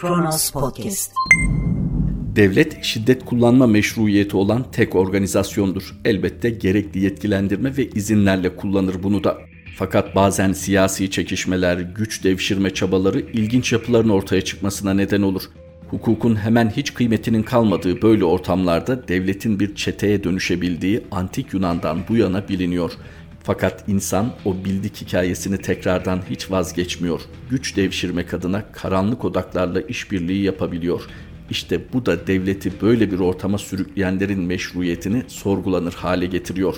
Kronos Podcast. Devlet şiddet kullanma meşruiyeti olan tek organizasyondur. Elbette gerekli yetkilendirme ve izinlerle kullanır bunu da. Fakat bazen siyasi çekişmeler, güç devşirme çabaları ilginç yapıların ortaya çıkmasına neden olur. Hukukun hemen hiç kıymetinin kalmadığı böyle ortamlarda devletin bir çeteye dönüşebildiği antik Yunan'dan bu yana biliniyor. Fakat insan o bildik hikayesini tekrardan hiç vazgeçmiyor. Güç devşirmek adına karanlık odaklarla işbirliği yapabiliyor. İşte bu da devleti böyle bir ortama sürükleyenlerin meşruiyetini sorgulanır hale getiriyor.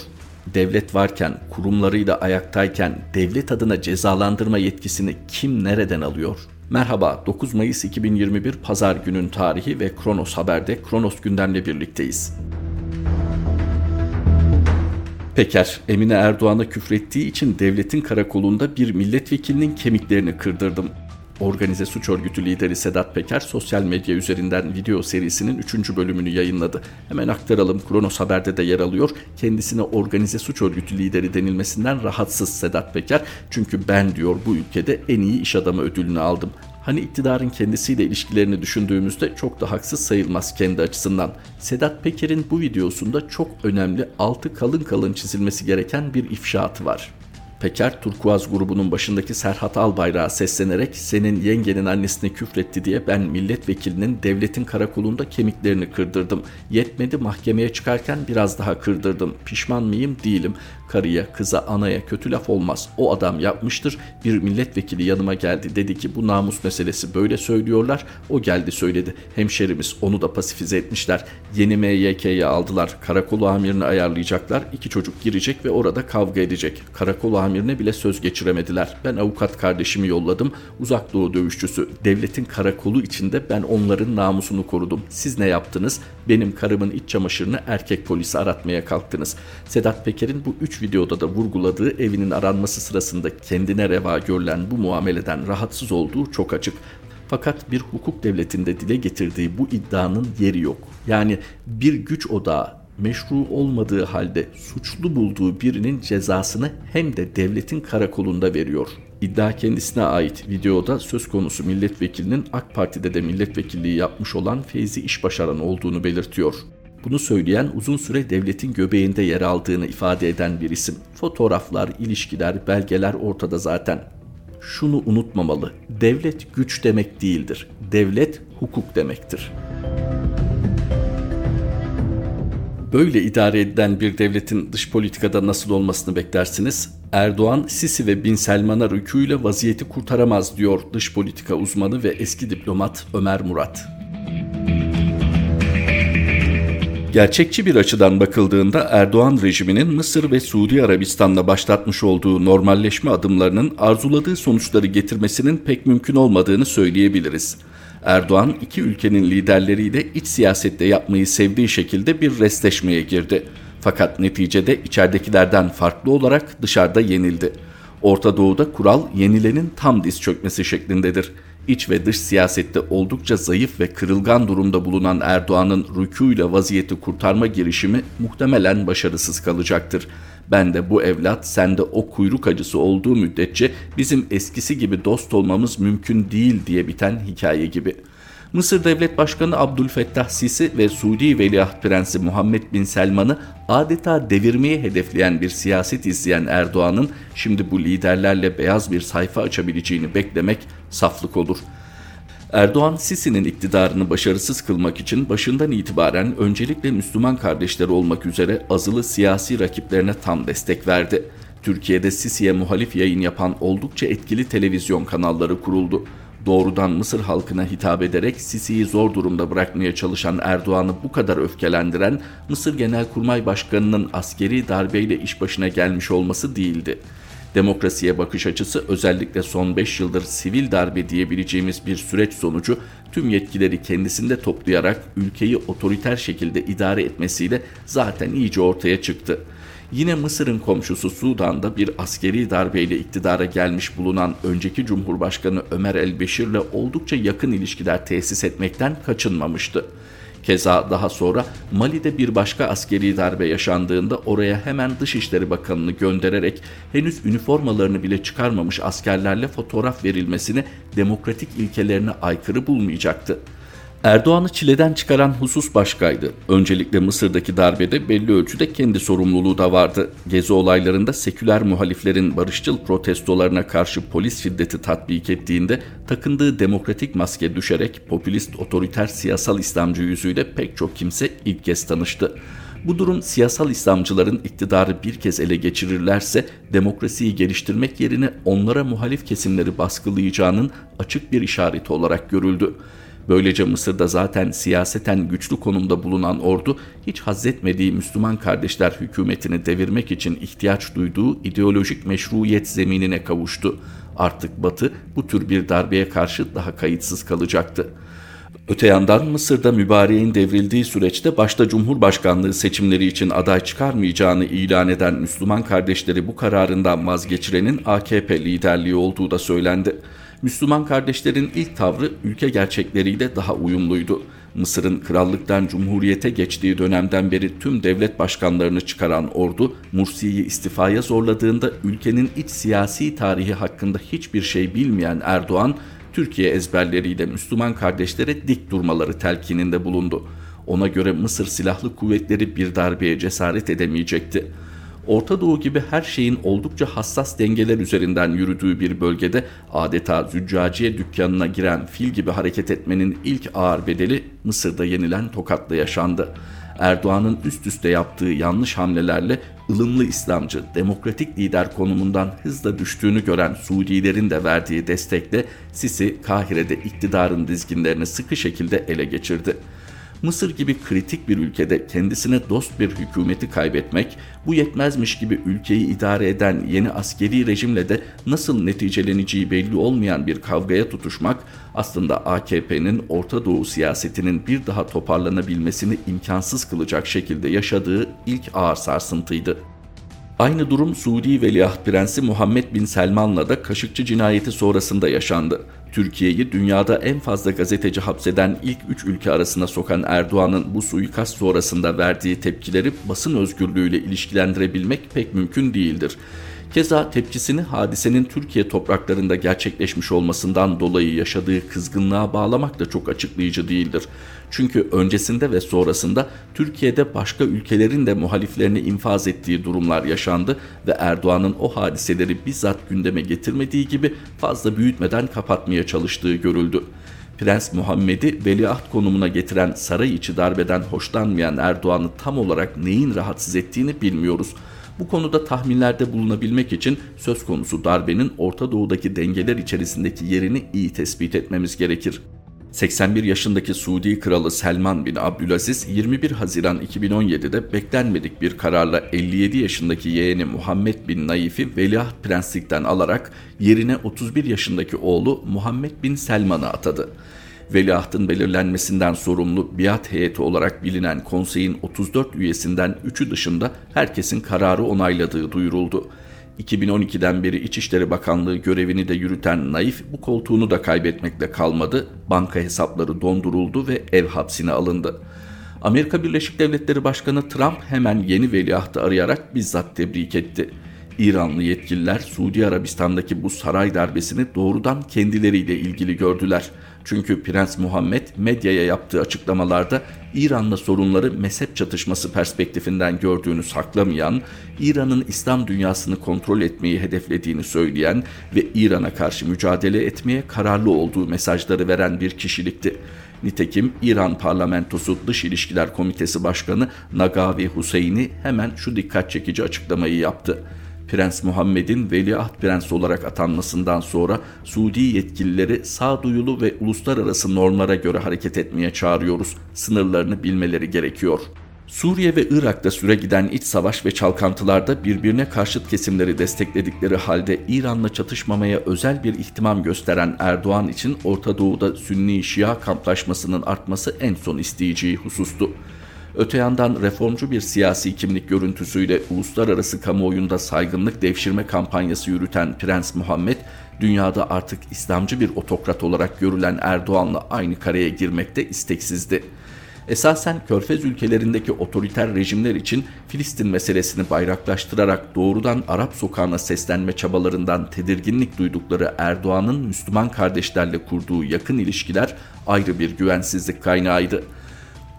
Devlet varken, kurumlarıyla ayaktayken devlet adına cezalandırma yetkisini kim nereden alıyor? Merhaba, 9 Mayıs 2021 Pazar günün tarihi ve Kronos Haber'de Kronos gündemle birlikteyiz. Peker, Emine Erdoğan'a küfrettiği için devletin karakolunda bir milletvekilinin kemiklerini kırdırdım. Organize suç örgütü lideri Sedat Peker sosyal medya üzerinden video serisinin 3. bölümünü yayınladı. Hemen aktaralım Kronos Haber'de de yer alıyor. Kendisine organize suç örgütü lideri denilmesinden rahatsız Sedat Peker. Çünkü ben diyor bu ülkede en iyi iş adamı ödülünü aldım. Hani iktidarın kendisiyle ilişkilerini düşündüğümüzde çok da haksız sayılmaz kendi açısından. Sedat Peker'in bu videosunda çok önemli altı kalın kalın çizilmesi gereken bir ifşaatı var. Peker, Turkuaz grubunun başındaki Serhat Albayrak'a seslenerek senin yengenin annesine küfretti diye ben milletvekilinin devletin karakolunda kemiklerini kırdırdım. Yetmedi mahkemeye çıkarken biraz daha kırdırdım. Pişman mıyım? Değilim. Karıya, kıza, anaya kötü laf olmaz. O adam yapmıştır. Bir milletvekili yanıma geldi. Dedi ki bu namus meselesi böyle söylüyorlar. O geldi söyledi. Hemşerimiz onu da pasifize etmişler. Yeni MYK'ye aldılar. Karakolu amirini ayarlayacaklar. İki çocuk girecek ve orada kavga edecek. Karakolu amirine bile söz geçiremediler. Ben avukat kardeşimi yolladım. Uzak doğu dövüşçüsü. Devletin karakolu içinde ben onların namusunu korudum. Siz ne yaptınız? Benim karımın iç çamaşırını erkek polisi aratmaya kalktınız. Sedat Peker'in bu üç videoda da vurguladığı evinin aranması sırasında kendine reva görülen bu muameleden rahatsız olduğu çok açık. Fakat bir hukuk devletinde dile getirdiği bu iddianın yeri yok. Yani bir güç odağı meşru olmadığı halde suçlu bulduğu birinin cezasını hem de devletin karakolunda veriyor. İddia kendisine ait videoda söz konusu milletvekilinin AK Parti'de de milletvekilliği yapmış olan Feyzi İşbaşaran olduğunu belirtiyor. Bunu söyleyen uzun süre devletin göbeğinde yer aldığını ifade eden bir isim. Fotoğraflar, ilişkiler, belgeler ortada zaten. Şunu unutmamalı. Devlet güç demek değildir. Devlet hukuk demektir. Böyle idare edilen bir devletin dış politikada nasıl olmasını beklersiniz? Erdoğan, Sisi ve Bin Selman'a rükûyla vaziyeti kurtaramaz diyor dış politika uzmanı ve eski diplomat Ömer Murat. Gerçekçi bir açıdan bakıldığında Erdoğan rejiminin Mısır ve Suudi Arabistan'la başlatmış olduğu normalleşme adımlarının arzuladığı sonuçları getirmesinin pek mümkün olmadığını söyleyebiliriz. Erdoğan iki ülkenin liderleriyle iç siyasette yapmayı sevdiği şekilde bir restleşmeye girdi. Fakat neticede içeridekilerden farklı olarak dışarıda yenildi. Orta Doğu'da kural yenilenin tam diz çökmesi şeklindedir. İç ve dış siyasette oldukça zayıf ve kırılgan durumda bulunan Erdoğan'ın rükûyla vaziyeti kurtarma girişimi muhtemelen başarısız kalacaktır. Ben de bu evlat sende o kuyruk acısı olduğu müddetçe bizim eskisi gibi dost olmamız mümkün değil diye biten hikaye gibi.'' Mısır Devlet Başkanı Abdülfettah Sisi ve Suudi Veliaht Prensi Muhammed Bin Selman'ı adeta devirmeye hedefleyen bir siyaset izleyen Erdoğan'ın şimdi bu liderlerle beyaz bir sayfa açabileceğini beklemek saflık olur. Erdoğan, Sisi'nin iktidarını başarısız kılmak için başından itibaren öncelikle Müslüman kardeşleri olmak üzere azılı siyasi rakiplerine tam destek verdi. Türkiye'de Sisi'ye muhalif yayın yapan oldukça etkili televizyon kanalları kuruldu doğrudan Mısır halkına hitap ederek Sisi'yi zor durumda bırakmaya çalışan Erdoğan'ı bu kadar öfkelendiren Mısır Genelkurmay Başkanı'nın askeri darbeyle iş başına gelmiş olması değildi. Demokrasiye bakış açısı özellikle son 5 yıldır sivil darbe diyebileceğimiz bir süreç sonucu tüm yetkileri kendisinde toplayarak ülkeyi otoriter şekilde idare etmesiyle zaten iyice ortaya çıktı. Yine Mısır'ın komşusu Sudan'da bir askeri darbeyle iktidara gelmiş bulunan önceki Cumhurbaşkanı Ömer el-Beşir'le oldukça yakın ilişkiler tesis etmekten kaçınmamıştı. Keza daha sonra Mali'de bir başka askeri darbe yaşandığında oraya hemen Dışişleri Bakanı'nı göndererek henüz üniformalarını bile çıkarmamış askerlerle fotoğraf verilmesini demokratik ilkelerine aykırı bulmayacaktı. Erdoğan'ı çileden çıkaran husus başkaydı. Öncelikle Mısır'daki darbede belli ölçüde kendi sorumluluğu da vardı. Gezi olaylarında seküler muhaliflerin barışçıl protestolarına karşı polis şiddeti tatbik ettiğinde takındığı demokratik maske düşerek popülist otoriter siyasal İslamcı yüzüyle pek çok kimse ilk kez tanıştı. Bu durum siyasal İslamcıların iktidarı bir kez ele geçirirlerse demokrasiyi geliştirmek yerine onlara muhalif kesimleri baskılayacağının açık bir işareti olarak görüldü. Böylece Mısır'da zaten siyaseten güçlü konumda bulunan ordu hiç hazzetmediği Müslüman kardeşler hükümetini devirmek için ihtiyaç duyduğu ideolojik meşruiyet zeminine kavuştu. Artık Batı bu tür bir darbeye karşı daha kayıtsız kalacaktı. Öte yandan Mısır'da mübareğin devrildiği süreçte başta Cumhurbaşkanlığı seçimleri için aday çıkarmayacağını ilan eden Müslüman kardeşleri bu kararından vazgeçirenin AKP liderliği olduğu da söylendi. Müslüman kardeşlerin ilk tavrı ülke gerçekleriyle daha uyumluydu. Mısır'ın krallıktan cumhuriyete geçtiği dönemden beri tüm devlet başkanlarını çıkaran ordu, Mursi'yi istifaya zorladığında ülkenin iç siyasi tarihi hakkında hiçbir şey bilmeyen Erdoğan, Türkiye ezberleriyle Müslüman kardeşlere dik durmaları telkininde bulundu. Ona göre Mısır Silahlı Kuvvetleri bir darbeye cesaret edemeyecekti. Orta Doğu gibi her şeyin oldukça hassas dengeler üzerinden yürüdüğü bir bölgede adeta züccaciye dükkanına giren fil gibi hareket etmenin ilk ağır bedeli Mısır'da yenilen tokatla yaşandı. Erdoğan'ın üst üste yaptığı yanlış hamlelerle ılımlı İslamcı, demokratik lider konumundan hızla düştüğünü gören Suudilerin de verdiği destekle Sisi, Kahire'de iktidarın dizginlerini sıkı şekilde ele geçirdi. Mısır gibi kritik bir ülkede kendisine dost bir hükümeti kaybetmek, bu yetmezmiş gibi ülkeyi idare eden yeni askeri rejimle de nasıl neticeleneceği belli olmayan bir kavgaya tutuşmak, aslında AKP'nin Orta Doğu siyasetinin bir daha toparlanabilmesini imkansız kılacak şekilde yaşadığı ilk ağır sarsıntıydı. Aynı durum Suudi Veliaht Prensi Muhammed Bin Selman'la da Kaşıkçı cinayeti sonrasında yaşandı. Türkiye'yi dünyada en fazla gazeteci hapseden ilk üç ülke arasına sokan Erdoğan'ın bu suikast sonrasında verdiği tepkileri basın özgürlüğüyle ilişkilendirebilmek pek mümkün değildir. Keza tepkisini hadisenin Türkiye topraklarında gerçekleşmiş olmasından dolayı yaşadığı kızgınlığa bağlamak da çok açıklayıcı değildir. Çünkü öncesinde ve sonrasında Türkiye'de başka ülkelerin de muhaliflerini infaz ettiği durumlar yaşandı ve Erdoğan'ın o hadiseleri bizzat gündeme getirmediği gibi fazla büyütmeden kapatmaya çalıştığı görüldü. Prens Muhammed'i veliaht konumuna getiren saray içi darbeden hoşlanmayan Erdoğan'ı tam olarak neyin rahatsız ettiğini bilmiyoruz. Bu konuda tahminlerde bulunabilmek için söz konusu darbenin Orta Doğu'daki dengeler içerisindeki yerini iyi tespit etmemiz gerekir. 81 yaşındaki Suudi Kralı Selman bin Abdülaziz 21 Haziran 2017'de beklenmedik bir kararla 57 yaşındaki yeğeni Muhammed bin Naif'i veliaht prenslikten alarak yerine 31 yaşındaki oğlu Muhammed bin Selman'ı atadı veliahtın belirlenmesinden sorumlu biat heyeti olarak bilinen konseyin 34 üyesinden 3'ü dışında herkesin kararı onayladığı duyuruldu. 2012'den beri İçişleri Bakanlığı görevini de yürüten Naif bu koltuğunu da kaybetmekle kalmadı. Banka hesapları donduruldu ve ev hapsine alındı. Amerika Birleşik Devletleri Başkanı Trump hemen yeni veliahtı arayarak bizzat tebrik etti. İranlı yetkililer Suudi Arabistan'daki bu saray darbesini doğrudan kendileriyle ilgili gördüler. Çünkü Prens Muhammed medyaya yaptığı açıklamalarda İran'la sorunları mezhep çatışması perspektifinden gördüğünü saklamayan, İran'ın İslam dünyasını kontrol etmeyi hedeflediğini söyleyen ve İran'a karşı mücadele etmeye kararlı olduğu mesajları veren bir kişilikti. Nitekim İran Parlamentosu Dış İlişkiler Komitesi Başkanı Nagavi Huseyni hemen şu dikkat çekici açıklamayı yaptı. Prens Muhammed'in veliaht prens olarak atanmasından sonra Suudi yetkilileri sağduyulu ve uluslararası normlara göre hareket etmeye çağırıyoruz. Sınırlarını bilmeleri gerekiyor. Suriye ve Irak'ta süre giden iç savaş ve çalkantılarda birbirine karşıt kesimleri destekledikleri halde İran'la çatışmamaya özel bir ihtimam gösteren Erdoğan için Orta Doğu'da Sünni-Şia kamplaşmasının artması en son isteyeceği husustu. Öte yandan reformcu bir siyasi kimlik görüntüsüyle uluslararası kamuoyunda saygınlık devşirme kampanyası yürüten Prens Muhammed, dünyada artık İslamcı bir otokrat olarak görülen Erdoğan'la aynı kareye girmekte isteksizdi. Esasen Körfez ülkelerindeki otoriter rejimler için Filistin meselesini bayraklaştırarak doğrudan Arap sokağına seslenme çabalarından tedirginlik duydukları Erdoğan'ın Müslüman kardeşlerle kurduğu yakın ilişkiler ayrı bir güvensizlik kaynağıydı.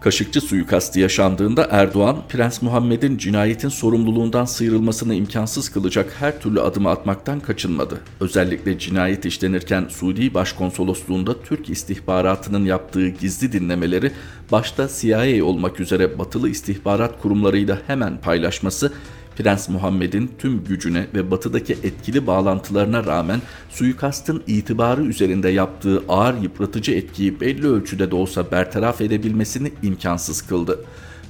Kaşıkçı suikastı yaşandığında Erdoğan, Prens Muhammed'in cinayetin sorumluluğundan sıyrılmasını imkansız kılacak her türlü adımı atmaktan kaçınmadı. Özellikle cinayet işlenirken Suudi Başkonsolosluğunda Türk istihbaratının yaptığı gizli dinlemeleri başta CIA olmak üzere batılı istihbarat kurumlarıyla hemen paylaşması Prens Muhammed'in tüm gücüne ve batıdaki etkili bağlantılarına rağmen suikastın itibarı üzerinde yaptığı ağır yıpratıcı etkiyi belli ölçüde de olsa bertaraf edebilmesini imkansız kıldı.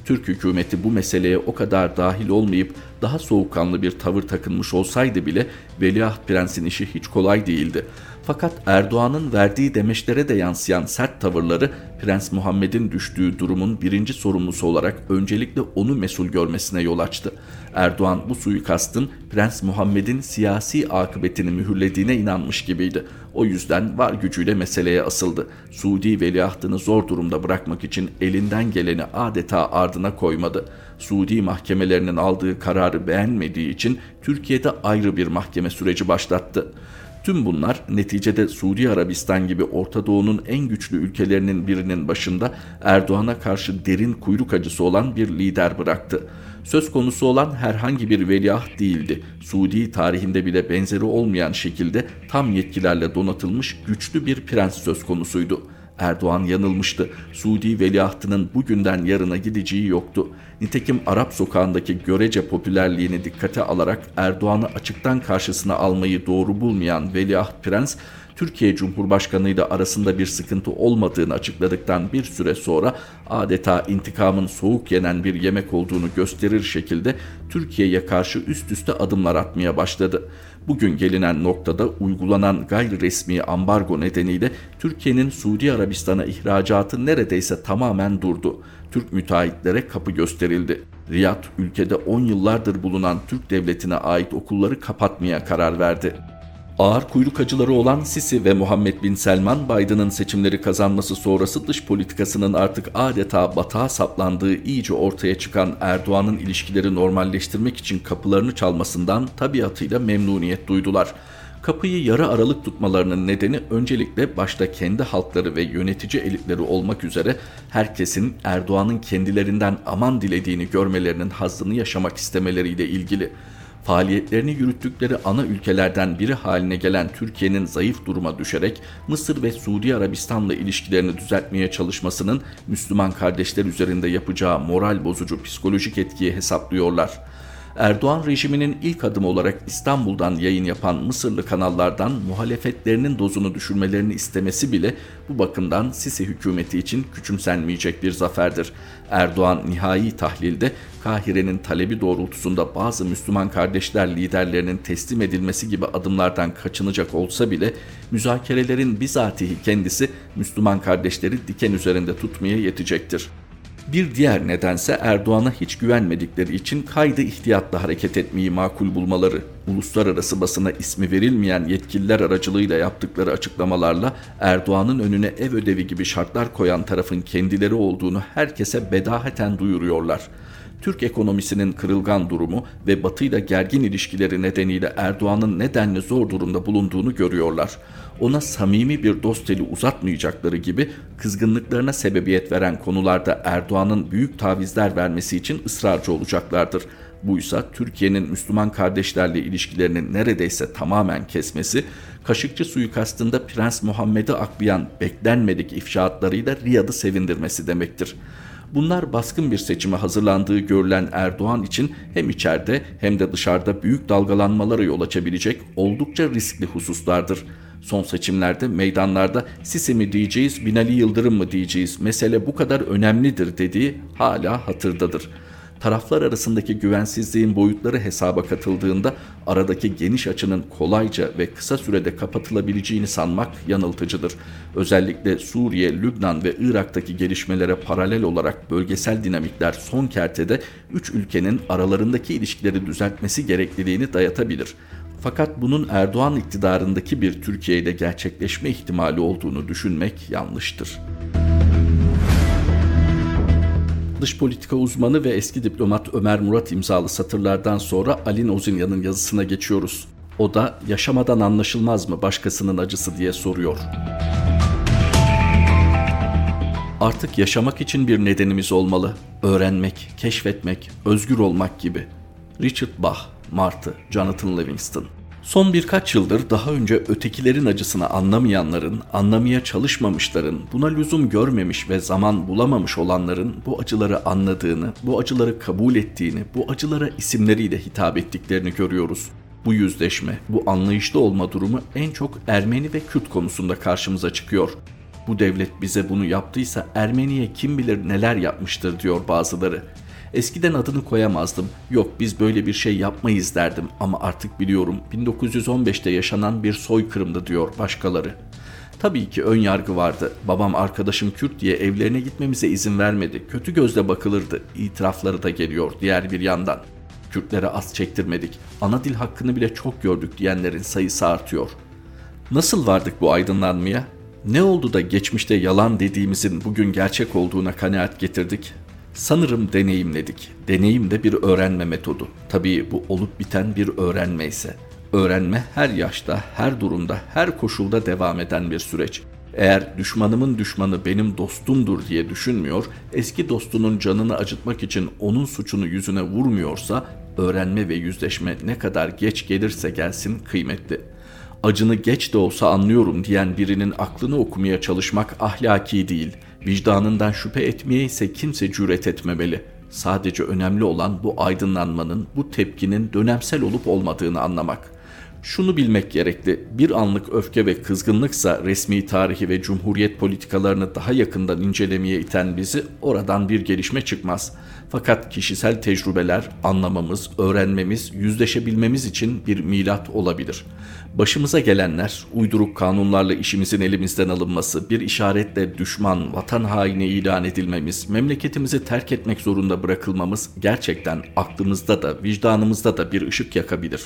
Türk hükümeti bu meseleye o kadar dahil olmayıp daha soğukkanlı bir tavır takınmış olsaydı bile Veliaht Prens'in işi hiç kolay değildi. Fakat Erdoğan'ın verdiği demeçlere de yansıyan sert tavırları Prens Muhammed'in düştüğü durumun birinci sorumlusu olarak öncelikle onu mesul görmesine yol açtı. Erdoğan bu suikastın Prens Muhammed'in siyasi akıbetini mühürlediğine inanmış gibiydi. O yüzden var gücüyle meseleye asıldı. Suudi veliahtını zor durumda bırakmak için elinden geleni adeta ardına koymadı. Suudi mahkemelerinin aldığı kararı beğenmediği için Türkiye'de ayrı bir mahkeme süreci başlattı. Tüm bunlar neticede Suudi Arabistan gibi Orta Doğu'nun en güçlü ülkelerinin birinin başında Erdoğan'a karşı derin kuyruk acısı olan bir lider bıraktı. Söz konusu olan herhangi bir veliaht değildi. Suudi tarihinde bile benzeri olmayan şekilde tam yetkilerle donatılmış güçlü bir prens söz konusuydu. Erdoğan yanılmıştı. Suudi veliahtının bugünden yarına gideceği yoktu. Nitekim Arap sokağındaki görece popülerliğini dikkate alarak Erdoğan'ı açıktan karşısına almayı doğru bulmayan veliaht prens Türkiye Cumhurbaşkanı ile arasında bir sıkıntı olmadığını açıkladıktan bir süre sonra adeta intikamın soğuk yenen bir yemek olduğunu gösterir şekilde Türkiye'ye karşı üst üste adımlar atmaya başladı. Bugün gelinen noktada uygulanan gayri resmi ambargo nedeniyle Türkiye'nin Suudi Arabistan'a ihracatı neredeyse tamamen durdu. Türk müteahhitlere kapı gösterildi. Riyad ülkede 10 yıllardır bulunan Türk devletine ait okulları kapatmaya karar verdi. Ağır kuyruk acıları olan Sisi ve Muhammed Bin Selman, Biden'ın seçimleri kazanması sonrası dış politikasının artık adeta batağa saplandığı iyice ortaya çıkan Erdoğan'ın ilişkileri normalleştirmek için kapılarını çalmasından tabiatıyla memnuniyet duydular. Kapıyı yarı aralık tutmalarının nedeni öncelikle başta kendi halkları ve yönetici elitleri olmak üzere herkesin Erdoğan'ın kendilerinden aman dilediğini görmelerinin hazzını yaşamak istemeleriyle ilgili faaliyetlerini yürüttükleri ana ülkelerden biri haline gelen Türkiye'nin zayıf duruma düşerek Mısır ve Suudi Arabistan'la ilişkilerini düzeltmeye çalışmasının Müslüman kardeşler üzerinde yapacağı moral bozucu psikolojik etkiyi hesaplıyorlar. Erdoğan rejiminin ilk adımı olarak İstanbul'dan yayın yapan Mısırlı kanallardan muhalefetlerinin dozunu düşürmelerini istemesi bile bu bakımdan Sisi hükümeti için küçümsenmeyecek bir zaferdir. Erdoğan nihai tahlilde Kahire'nin talebi doğrultusunda bazı Müslüman kardeşler liderlerinin teslim edilmesi gibi adımlardan kaçınacak olsa bile müzakerelerin bizatihi kendisi Müslüman kardeşleri diken üzerinde tutmaya yetecektir. Bir diğer nedense Erdoğan'a hiç güvenmedikleri için kaydı ihtiyatla hareket etmeyi makul bulmaları. Uluslararası basına ismi verilmeyen yetkililer aracılığıyla yaptıkları açıklamalarla Erdoğan'ın önüne ev ödevi gibi şartlar koyan tarafın kendileri olduğunu herkese bedahaten duyuruyorlar. Türk ekonomisinin kırılgan durumu ve Batı ile gergin ilişkileri nedeniyle Erdoğan'ın nedenle zor durumda bulunduğunu görüyorlar. Ona samimi bir dost eli uzatmayacakları gibi kızgınlıklarına sebebiyet veren konularda Erdoğan'ın büyük tavizler vermesi için ısrarcı olacaklardır. Buysa Türkiye'nin Müslüman kardeşlerle ilişkilerini neredeyse tamamen kesmesi, Kaşıkçı suikastında Prens Muhammed'i aklayan beklenmedik ifşaatlarıyla Riyad'ı sevindirmesi demektir. Bunlar baskın bir seçime hazırlandığı görülen Erdoğan için hem içeride hem de dışarıda büyük dalgalanmalara yol açabilecek oldukça riskli hususlardır. Son seçimlerde meydanlarda Sisi mi diyeceğiz, Binali Yıldırım mı diyeceğiz mesele bu kadar önemlidir dediği hala hatırdadır.'' Taraflar arasındaki güvensizliğin boyutları hesaba katıldığında aradaki geniş açının kolayca ve kısa sürede kapatılabileceğini sanmak yanıltıcıdır. Özellikle Suriye, Lübnan ve Irak'taki gelişmelere paralel olarak bölgesel dinamikler son kertede üç ülkenin aralarındaki ilişkileri düzeltmesi gerekliliğini dayatabilir. Fakat bunun Erdoğan iktidarındaki bir Türkiye'de gerçekleşme ihtimali olduğunu düşünmek yanlıştır. Dış politika uzmanı ve eski diplomat Ömer Murat imzalı satırlardan sonra Alin Ozinyan'ın yazısına geçiyoruz. O da yaşamadan anlaşılmaz mı başkasının acısı diye soruyor. Artık yaşamak için bir nedenimiz olmalı. Öğrenmek, keşfetmek, özgür olmak gibi. Richard Bach, Martı, Jonathan Livingston Son birkaç yıldır daha önce ötekilerin acısını anlamayanların, anlamaya çalışmamışların, buna lüzum görmemiş ve zaman bulamamış olanların bu acıları anladığını, bu acıları kabul ettiğini, bu acılara isimleriyle hitap ettiklerini görüyoruz. Bu yüzleşme, bu anlayışlı olma durumu en çok Ermeni ve Kürt konusunda karşımıza çıkıyor. Bu devlet bize bunu yaptıysa Ermeniye kim bilir neler yapmıştır diyor bazıları. Eskiden adını koyamazdım. Yok biz böyle bir şey yapmayız derdim ama artık biliyorum 1915'te yaşanan bir soykırımdı diyor başkaları. Tabii ki ön yargı vardı. Babam arkadaşım Kürt diye evlerine gitmemize izin vermedi. Kötü gözle bakılırdı. İtirafları da geliyor diğer bir yandan. Kürtlere az çektirmedik. Ana dil hakkını bile çok gördük diyenlerin sayısı artıyor. Nasıl vardık bu aydınlanmaya? Ne oldu da geçmişte yalan dediğimizin bugün gerçek olduğuna kanaat getirdik? Sanırım deneyimledik. Deneyim de bir öğrenme metodu. Tabii bu olup biten bir öğrenme ise. Öğrenme her yaşta, her durumda, her koşulda devam eden bir süreç. Eğer düşmanımın düşmanı benim dostumdur diye düşünmüyor, eski dostunun canını acıtmak için onun suçunu yüzüne vurmuyorsa, öğrenme ve yüzleşme ne kadar geç gelirse gelsin kıymetli. Acını geç de olsa anlıyorum diyen birinin aklını okumaya çalışmak ahlaki değil.'' Vicdanından şüphe etmeye ise kimse cüret etmemeli. Sadece önemli olan bu aydınlanmanın, bu tepkinin dönemsel olup olmadığını anlamak. Şunu bilmek gerekli, bir anlık öfke ve kızgınlıksa resmi tarihi ve cumhuriyet politikalarını daha yakından incelemeye iten bizi oradan bir gelişme çıkmaz. Fakat kişisel tecrübeler anlamamız, öğrenmemiz, yüzleşebilmemiz için bir milat olabilir. Başımıza gelenler, uyduruk kanunlarla işimizin elimizden alınması, bir işaretle düşman, vatan haini ilan edilmemiz, memleketimizi terk etmek zorunda bırakılmamız gerçekten aklımızda da vicdanımızda da bir ışık yakabilir.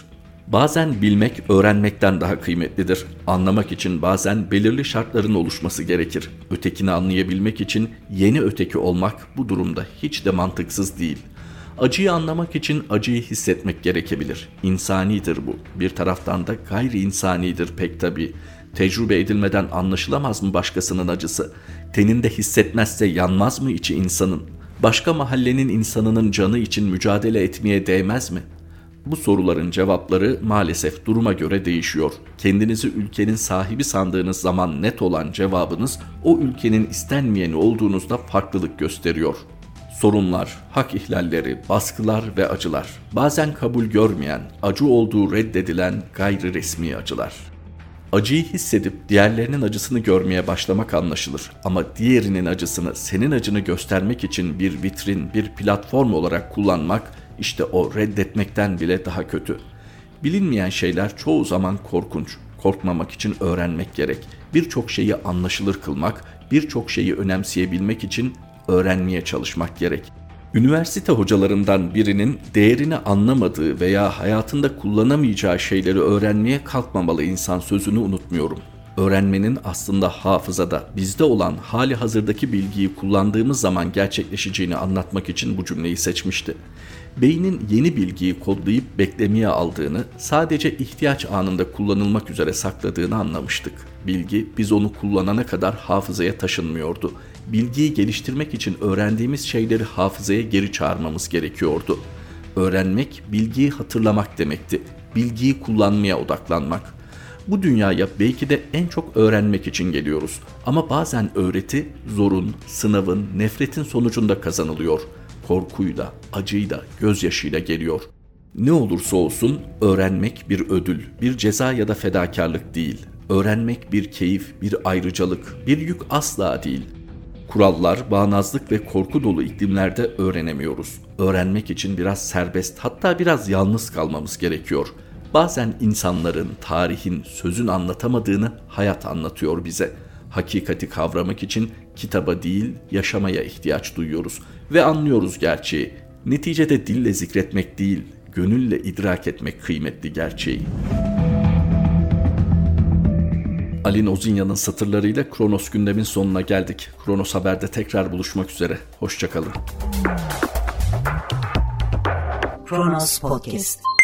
Bazen bilmek öğrenmekten daha kıymetlidir. Anlamak için bazen belirli şartların oluşması gerekir. Ötekini anlayabilmek için yeni öteki olmak bu durumda hiç de mantıksız değil. Acıyı anlamak için acıyı hissetmek gerekebilir. İnsanidir bu. Bir taraftan da gayri insanidir pek tabi. Tecrübe edilmeden anlaşılamaz mı başkasının acısı? Teninde hissetmezse yanmaz mı içi insanın? Başka mahallenin insanının canı için mücadele etmeye değmez mi?'' Bu soruların cevapları maalesef duruma göre değişiyor. Kendinizi ülkenin sahibi sandığınız zaman net olan cevabınız o ülkenin istenmeyeni olduğunuzda farklılık gösteriyor. Sorunlar, hak ihlalleri, baskılar ve acılar. Bazen kabul görmeyen, acı olduğu reddedilen gayri resmi acılar. Acıyı hissedip diğerlerinin acısını görmeye başlamak anlaşılır ama diğerinin acısını senin acını göstermek için bir vitrin, bir platform olarak kullanmak işte o reddetmekten bile daha kötü. Bilinmeyen şeyler çoğu zaman korkunç. Korkmamak için öğrenmek gerek. Birçok şeyi anlaşılır kılmak, birçok şeyi önemseyebilmek için öğrenmeye çalışmak gerek. Üniversite hocalarından birinin değerini anlamadığı veya hayatında kullanamayacağı şeyleri öğrenmeye kalkmamalı insan sözünü unutmuyorum. Öğrenmenin aslında hafızada bizde olan hali hazırdaki bilgiyi kullandığımız zaman gerçekleşeceğini anlatmak için bu cümleyi seçmişti beynin yeni bilgiyi kodlayıp beklemeye aldığını, sadece ihtiyaç anında kullanılmak üzere sakladığını anlamıştık. Bilgi biz onu kullanana kadar hafızaya taşınmıyordu. Bilgiyi geliştirmek için öğrendiğimiz şeyleri hafızaya geri çağırmamız gerekiyordu. Öğrenmek bilgiyi hatırlamak demekti. Bilgiyi kullanmaya odaklanmak. Bu dünyaya belki de en çok öğrenmek için geliyoruz. Ama bazen öğreti zorun, sınavın, nefretin sonucunda kazanılıyor korkuyla, acıyla, gözyaşıyla geliyor. Ne olursa olsun öğrenmek bir ödül, bir ceza ya da fedakarlık değil. Öğrenmek bir keyif, bir ayrıcalık, bir yük asla değil. Kurallar, bağnazlık ve korku dolu iklimlerde öğrenemiyoruz. Öğrenmek için biraz serbest, hatta biraz yalnız kalmamız gerekiyor. Bazen insanların, tarihin, sözün anlatamadığını hayat anlatıyor bize. Hakikati kavramak için kitaba değil, yaşamaya ihtiyaç duyuyoruz ve anlıyoruz gerçeği. Neticede dille zikretmek değil, gönülle idrak etmek kıymetli gerçeği. Ali Ozinya'nın satırlarıyla Kronos gündemin sonuna geldik. Kronos Haber'de tekrar buluşmak üzere. Hoşçakalın. Kronos Podcast